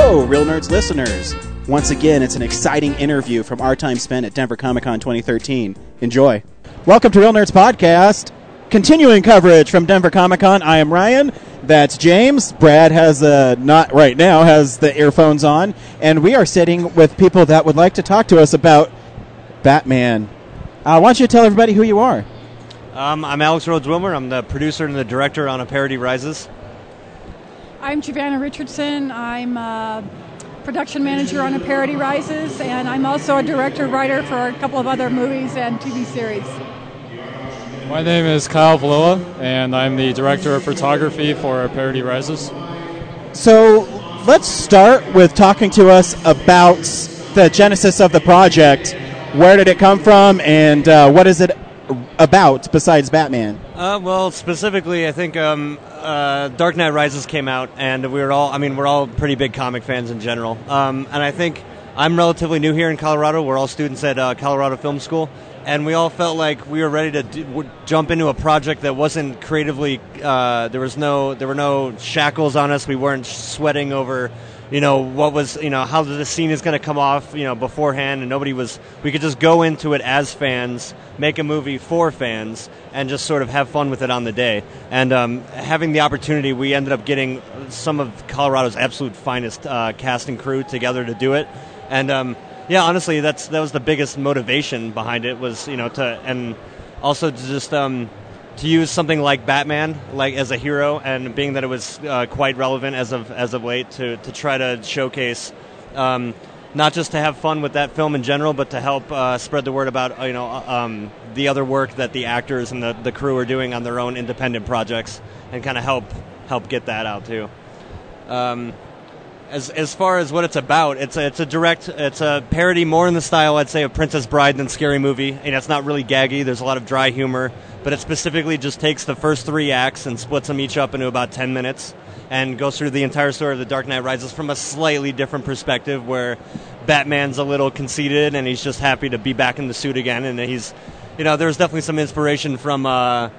Reel Nerds listeners. Once again, it's an exciting interview from our time spent at Denver Comic Con 2013. Enjoy. Welcome to Reel Nerds Podcast. Continuing coverage from Denver Comic Con. I am Ryan. That's James. Brad has uh, not right now has the earphones on, and we are sitting with people that would like to talk to us about Batman. Uh, why don't you tell everybody who you are? Um, I'm Alex Rhodes-Wilmere. I'm the producer and the director on A Parody Rises. I'm Javana Richardson. I'm a production manager on A Parody Rises, and I'm also a director writer for a couple of other movies and TV series. My name is Kyle Villela, and I'm the director of photography for A Parody Rises. So let's start with talking to us about the genesis of the project. Where did it come from, and uh, what is it about besides Batman? Uh, well, specifically, I think um, uh, Dark Knight Rises came out, and we were all, I mean, we're all pretty big comic fans in general. Um, and I think I'm relatively new here in Colorado. We're all students at uh, Colorado Film School. And we all felt like we were ready to jump into a project that wasn't creatively. Uh, there was no, there were no shackles on us. We weren't sweating over you know what was you know how the scene is going to come off you know beforehand and nobody was we could just go into it as fans make a movie for fans and just sort of have fun with it on the day. And um, having the opportunity we ended up getting some of colorado's absolute finest uh, cast and crew together to do it. And um, yeah honestly that's that was the biggest motivation behind it was you know to and also to just um, to use something like Batman like as a hero, and being that it was uh, quite relevant as of as of late to to try to showcase. Um, not just to have fun with that film in general, but to help uh, spread the word about uh, you know um, the other work that the actors and the, the crew are doing on their own independent projects, and kind of help help get that out too. Um, as as far as what it's about, it's a, it's a direct, it's a parody more in the style, I'd say, of Princess Bride than Scary Movie. And it's not really gaggy. There's a lot of dry humor, but it specifically just takes the first three acts and splits them each up into about ten minutes, and goes through the entire story of The Dark Knight Rises from a slightly different perspective, where Batman's a little conceited and he's just happy to be back in the suit again, and he's, you know, there's definitely some inspiration from. Uh,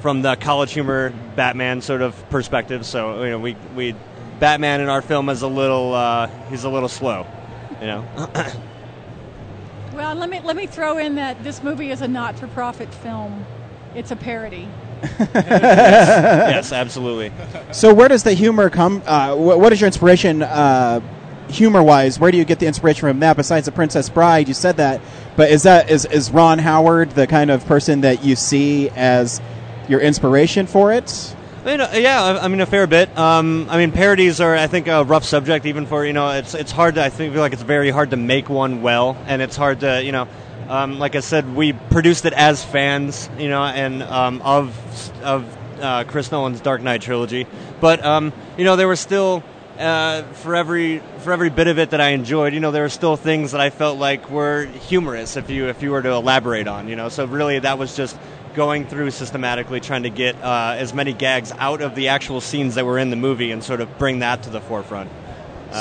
from the college humor Batman sort of perspective, so you know we we Batman in our film is a little uh, he's a little slow, you know. Well, let me let me throw in that this movie is a not-for-profit film. It's a parody. yes, absolutely. So where does the humor come? Uh, wh- what is your inspiration, uh, humor-wise? Where do you get the inspiration from that? Besides the Princess Bride, you said that, but is that is is Ron Howard the kind of person that you see as your inspiration for it? I mean, uh, yeah, I mean a fair bit. Um, I mean, parodies are, I think, a rough subject. Even for you know, it's it's hard. To, I think feel like it's very hard to make one well, and it's hard to you know. Um, like I said, we produced it as fans, you know, and um, of of uh, Chris Nolan's Dark Knight trilogy. But um, you know, there were still uh, for every for every bit of it that I enjoyed, you know, there were still things that I felt like were humorous if you if you were to elaborate on, you know. So really, that was just going through systematically trying to get uh, as many gags out of the actual scenes that were in the movie and sort of bring that to the forefront.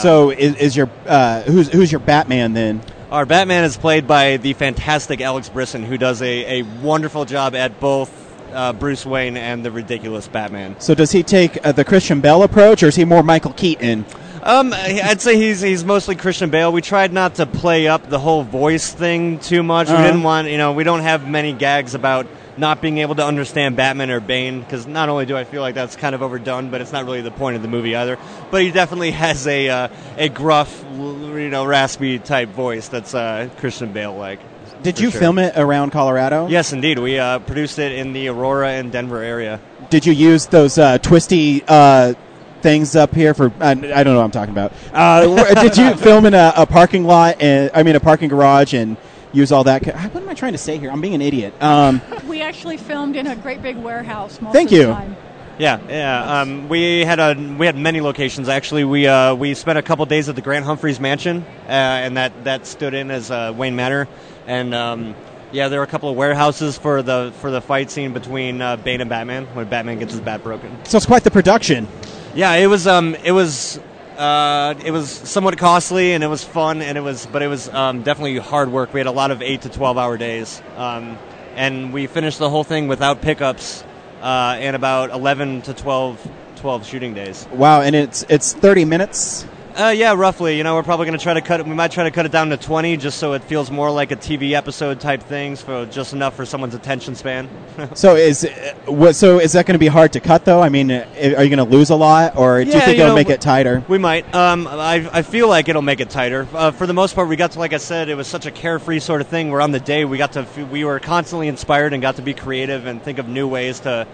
so is, is your uh, who's who's your Batman then? Our Batman is played by the fantastic Alex Brisson, who does a, a wonderful job at both uh, Bruce Wayne and the ridiculous Batman. So does he take uh, the Christian Bale approach, or is he more Michael Keaton? Um, I'd say he's he's mostly Christian Bale. We tried not to play up the whole voice thing too much. Uh-huh. We didn't want, you know, we don't have many gags about not being able to understand Batman or Bane because not only do I feel like that's kind of overdone, but it's not really the point of the movie either. But he definitely has a uh, a gruff, you know, raspy type voice that's uh, Christian Bale like. Did you film it around Colorado? Yes, indeed. We uh, produced it in the Aurora and Denver area. Did you use those uh, twisty uh, things up here for? I, I don't know what I'm talking about. Uh, did you film in a, a parking lot? And I mean, a parking garage, and use all that? What am I trying to say here? I'm being an idiot. Um, We actually filmed in a great big warehouse most Thank of the you. time. Yeah, yeah. Um, we had a we had many locations actually. We uh, we spent a couple days at the Grant Humphreys Mansion, uh, and that that stood in as uh, Wayne Manor, and um, yeah, there were a couple of warehouses for the for the fight scene between uh, Bane and Batman when Batman gets his bat broken. so it's quite the production. Yeah, it was um it was uh, it was somewhat costly and it was fun and it was but it was um, definitely hard work. We had a lot of eight to twelve hour days, um, and we finished the whole thing without pickups uh, in about eleven to 12, 12 shooting days. Wow, and it's it's 30 minutes. Uh, yeah, roughly. You know, we're probably going to try to cut it. We might try to cut it down to 20 just so it feels more like a TV episode type things for just enough for someone's attention span. So is uh, what? So is that going to be hard to cut though? I mean, uh, are you going to lose a lot, or do you think you it'll know, make it tighter? We might. Um, I, I feel like it'll make it tighter. Uh, for the most part, we got to, like I said, it was such a carefree sort of thing. Where on the day we got to, we were constantly inspired and got to be creative and think of new ways to,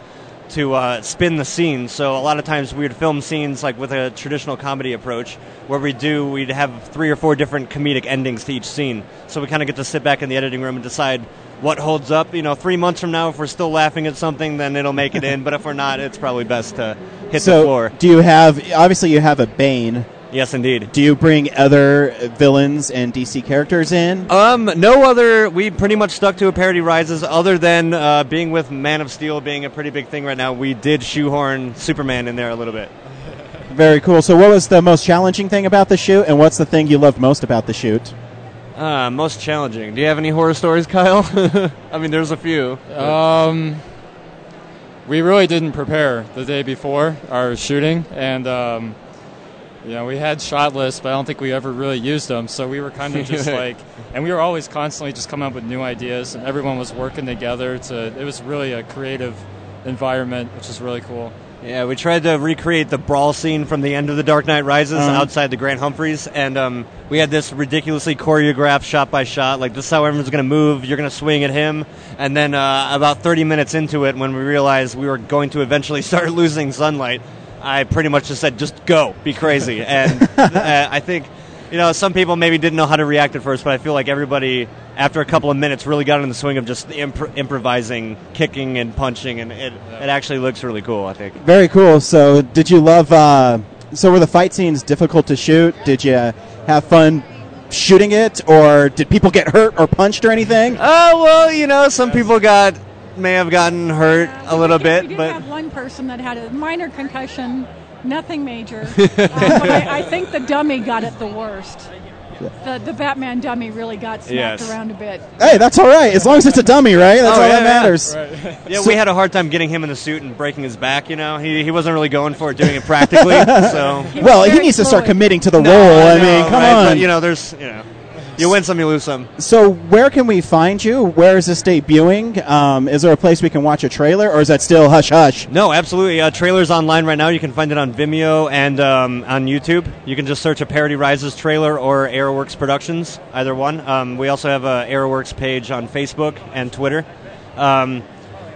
to uh, spin the scenes. So a lot of times we would film scenes like with a traditional comedy approach, where we do we'd have three or four different comedic endings to each scene. So we kind of get to sit back in the editing room and decide what holds up. You know, three months from now, if we're still laughing at something, then it'll make it in. But if we're not, it's probably best to hit so the floor. do you have? Obviously, you have a Bane. Yes, indeed. Do you bring other villains and DC characters in? Um, no other. We pretty much stuck to a parody rises, other than uh, being with Man of Steel being a pretty big thing right now. We did shoehorn Superman in there a little bit. Very cool. So, what was the most challenging thing about the shoot, and what's the thing you loved most about the shoot? Uh, most challenging. Do you have any horror stories, Kyle? I mean, there's a few. Um, we really didn't prepare the day before our shooting, and um, you know we had shot lists, but I don't think we ever really used them. So we were kind of just like, and we were always constantly just coming up with new ideas, and everyone was working together. To it was really a creative environment, which is really cool. Yeah, we tried to recreate the brawl scene from the end of The Dark Knight Rises Uh-huh. outside the Grant Humphreys, and um, we had this ridiculously choreographed shot by shot. Like this is how everyone's going to move. You're going to swing at him, and then uh, about 30 minutes into it, when we realized we were going to eventually start losing sunlight, I pretty much just said, "Just go, be crazy." and uh, I think. You know, some people maybe didn't know how to react at first, but I feel like everybody, after a couple of minutes, really got in the swing of just impro- improvising, kicking and punching, and it, it actually looks really cool. I think. Very cool. So, did you love? Uh, so, were the fight scenes difficult to shoot? Did you have fun shooting it, or did people get hurt or punched or anything? Oh well, you know, some people got may have gotten hurt a We little did get- We bit, did but have one person that had a minor concussion, nothing major. uh, but I, I think the dummy got it the worst. The, the Batman dummy really got smacked Yes. around a bit. Hey, that's all right. As long as it's a dummy, right? That's Oh, all yeah, that yeah. matters. yeah, So- we had a hard time getting him in the suit and breaking his back. You know, he he wasn't really going for it, doing it practically. so He Well, he very needs to start committing to the No, role. I know, mean, come right? on. But, you know, there's you know, you win some, you lose some. so, where can we find you? Where is this debuting? Um, is there a place we can watch a trailer, or is that still hush hush? No, absolutely. Uh, trailer's online right now. You can find it on Vimeo and um, on YouTube. You can just search a Parody Rises trailer or ARWorks Productions, either one. Um, we also have a ARWorks page on Facebook and Twitter. Um,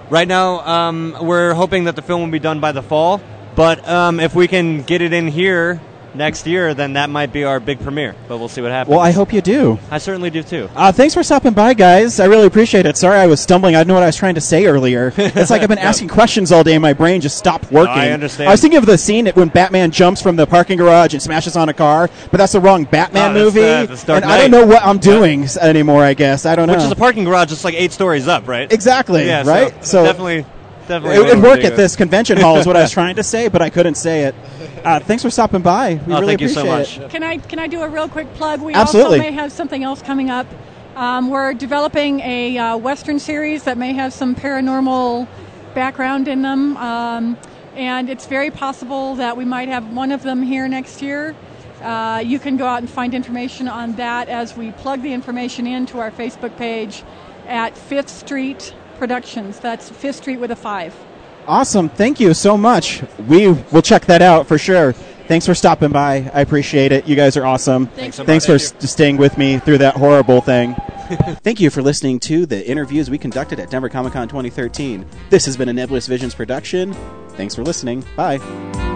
right now, um, we're hoping that the film will be done by the fall, but um, if we can get it in here next year, then that might be our big premiere. But we'll see what happens. Well, I hope you do. I certainly do too. Uh, thanks for stopping by, guys. I really appreciate it. Sorry I was stumbling. I didn't know what I was trying to say earlier. It's like I've been asking questions all day and my brain just stopped working. I understand. I was thinking of the scene when Batman jumps from the parking garage and smashes on a car, but that's the wrong Batman Oh, that's, movie. uh, that's and I don't know what I'm doing s anymore, I guess. I don't know. Which is a parking garage just like eight stories up, right? exactly, Yeah, right? So, definitely, definitely. it would work at this convention hall is what I was trying to say, but I couldn't say it. Uh, thanks for stopping by. We Oh, really thank you so appreciate much. it. Can I can I do a real quick plug? We Absolutely. also may have something else coming up. Um, we're developing a uh, Western series that may have some paranormal background in them, um, and it's very possible that we might have one of them here next year. Uh, you can go out and find information on that as we plug the information into our Facebook page at Fifth Street Productions. That's Fifth Street with a five. Awesome. Thank you so much. We will check that out for sure. Thanks for stopping by. I appreciate it. You guys are awesome. Thanks so Thanks for s- staying with me through that horrible thing. Thank you for listening to the interviews we conducted at Denver Comic Con 2013. This has been a Nebulous Visions production. Thanks for listening. Bye.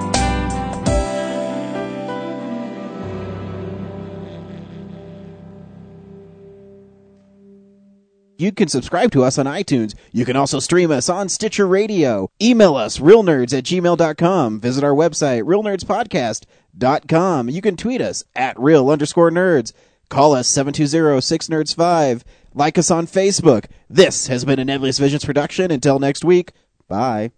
You can subscribe to us on iTunes. You can also stream us on Stitcher Radio. Email us, realnerds at gmail.com. Visit our website, realnerdspodcast.com. You can tweet us at real underscore nerds. Call us 720-6nerds5. Like us on Facebook. This has been a Nebulous Visions production. Until next week, bye.